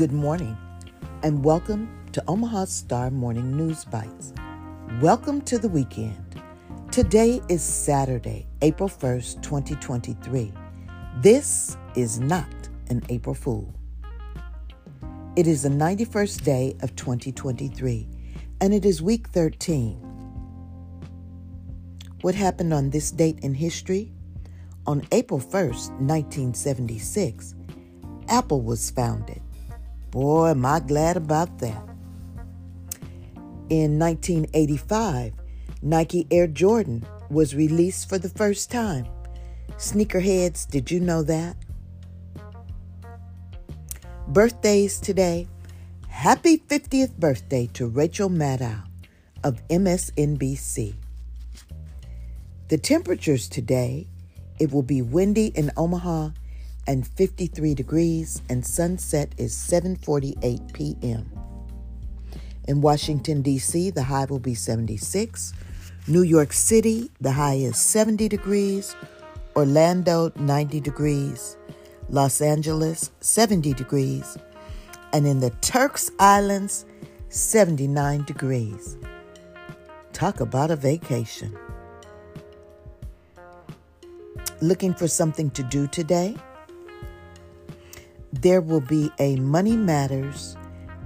Good morning, and welcome to Omaha Star Morning News Bytes. Welcome to the weekend. Today is Saturday, April 1st, 2023. This is not an April Fool. It is the 91st day of 2023, and it is week 13. What happened on this date in history? On April 1st, 1976, Apple was founded. Boy, am I glad about that. In 1985, Nike Air Jordan was released for the first time. Sneakerheads, did you know that? Birthdays today. Happy 50th birthday to Rachel Maddow of MSNBC. The temperatures today, it will be windy in Omaha and 53 degrees and sunset is 7:48 p.m. In Washington D.C., the high will be 76. New York City, the high is 70 degrees. Orlando, 90 degrees. Los Angeles, 70 degrees. And in the Turks Islands, 79 degrees. Talk about a vacation. Looking for something to do today? There will be a Money Matters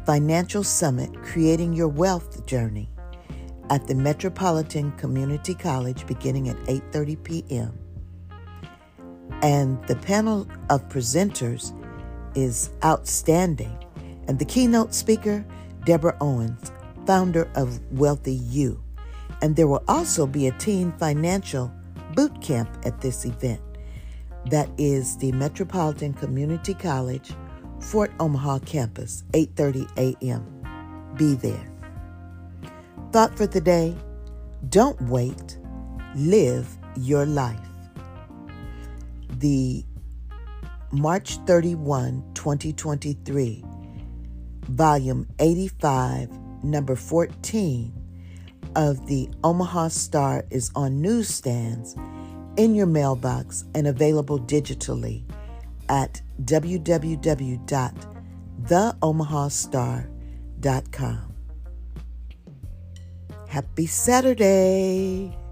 Financial Summit Creating Your Wealth Journey at the Metropolitan Community College beginning at 8:30 p.m. And the panel of presenters is outstanding. And the keynote speaker, Deborah Owens, founder of Wealthy You. And there will also be a teen financial boot camp at this event. That is the Metropolitan Community College, Fort Omaha campus, 8:30 a.m. Be there. Thought for the day: Don't wait, live your life. The March 31, 2023, volume 85, number 14 of the Omaha Star is on newsstands in your mailbox and available digitally at www.theomahastar.com. Happy Saturday!